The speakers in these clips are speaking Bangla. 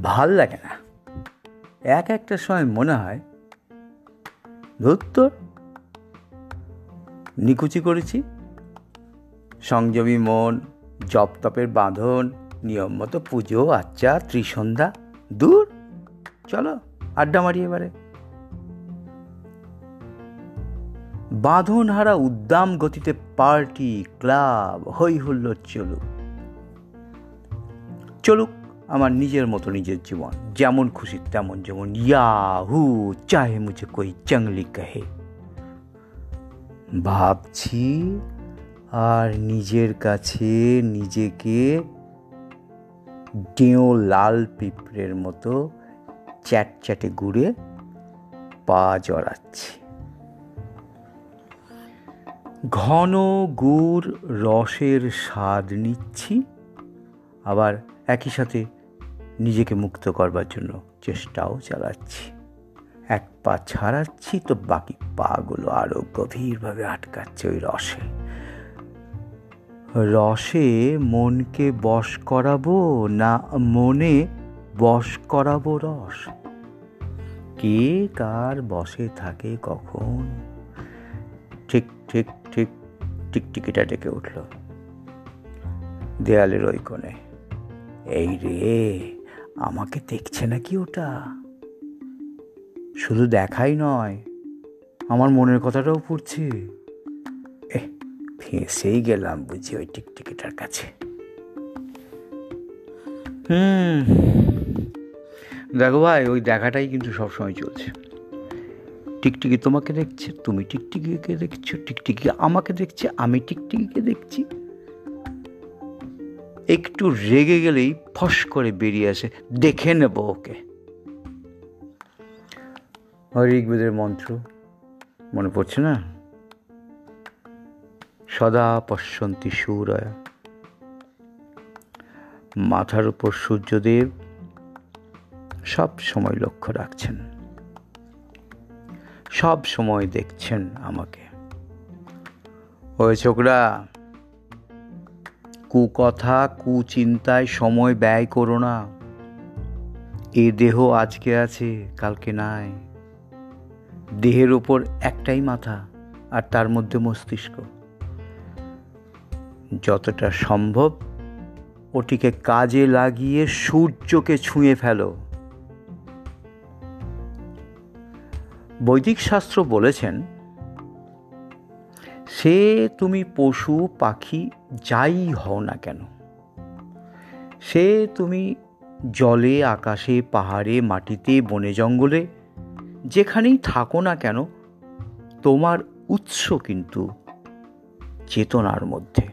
ভালো লাগে না। এক একটা সময় মনে হয়, ধুত্তর, নিকুচি করেছি। সংযমী মন জপ তপের বাঁধন, নিয়ম মতো পুজো আচ্চা ত্রিসন্ধ্যা, দূর, চলো, আড্ডা মারি এবারে। বাঁধন হারা উদ্দাম গতিতে পার্টি, ক্লাব হৈ হুল্লোর চলুক। চলুক। আমার নিজের মতো নিজের জীবন। যেমন খুশি তেমন যেমন ইয়াহু, চাহে মুঝে কই চাংলি কাহে। ভাবছি আর নিজের কাছে নিজেকে ডেও লাল পিঁপড়ের মতো চ্যাট চ্যাটে ঘুরে পা জড়াচ্ছি। ঘন গুড় রসের স্বাদ নিচ্ছি। আবার একই সাথে নিজেকে মুক্ত করবার জন্য চেষ্টাও চালাচ্ছি। এক পা ছাড়াচ্ছি তো বাকি পাগুলো আরও গভীরভাবে আটকাচ্ছে ওই রসে। রসে মনকে বশ করাবো না মনে বশ করাবো রস? কে কার বসে থাকে কখন? ঠিক ঠিক ঠিক টিকটিকিটা ডেকে উঠল। দেয়ালের ওই কোণে। এই রে, আমাকে দেখছে নাকি ওটা? শুধু দেখাই নয়, আমার মনের কথাটাও পড়ছে। এ ফেঁসেই গেলাম বুঝি ওই টিকটিকিটার কাছে। হুম, দেখো ভাই, ওই দেখাটাই কিন্তু সবসময় চলছে। টিকটিকি তোমাকে দেখছে, তুমি টিকটিকিকে দেখছ, টিকটিকি আমাকে দেখছে, আমি টিকটিকিকে দেখছি। একটু রেগে গেলেই ফস করে বেরিয়ে আসে। দেখে নেব ওকে। ঋগ্বেদের মন্ত্র মনে পড়ছে না? সদা পশ্যন্তি সূরয়। মাথার উপর সূর্যদেব সব সময় লক্ষ্য রাখছেন। সব সময় দেখছেন আমাকে। ওই ছোকরা কুকথা, কুচিন্তায় সময় ব্যয় করো না। এ দেহ আজকে আছে, কালকে নাই। দেহের ওপর একটাই মাথা আর তার মধ্যে মস্তিষ্ক। যতটা সম্ভব ওটিকে কাজে লাগিয়ে সূর্যকে ছুঁয়ে ফেলো। বৈদিক শাস্ত্র বলেছেন সে তুমি পশু, পাখি যাই হও না কেন। সে তুমি জলে, আকাশে, পাহাড়ে, মাটিতে, বনে, জঙ্গলে, যেখানেই থাকো না কেন, তোমার উৎস কিন্তু চেতনার মধ্যে।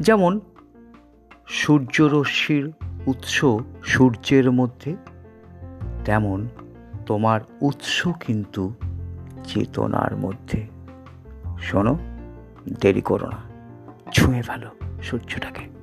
যেমন সূর্যরশ্মির উৎস সূর্যের মধ্যে, তেমন তোমার উৎস কিন্তু চেতনার মধ্যে। শোনো দেরি করো না। ছুঁয়ে ভালো সূর্যটাকে।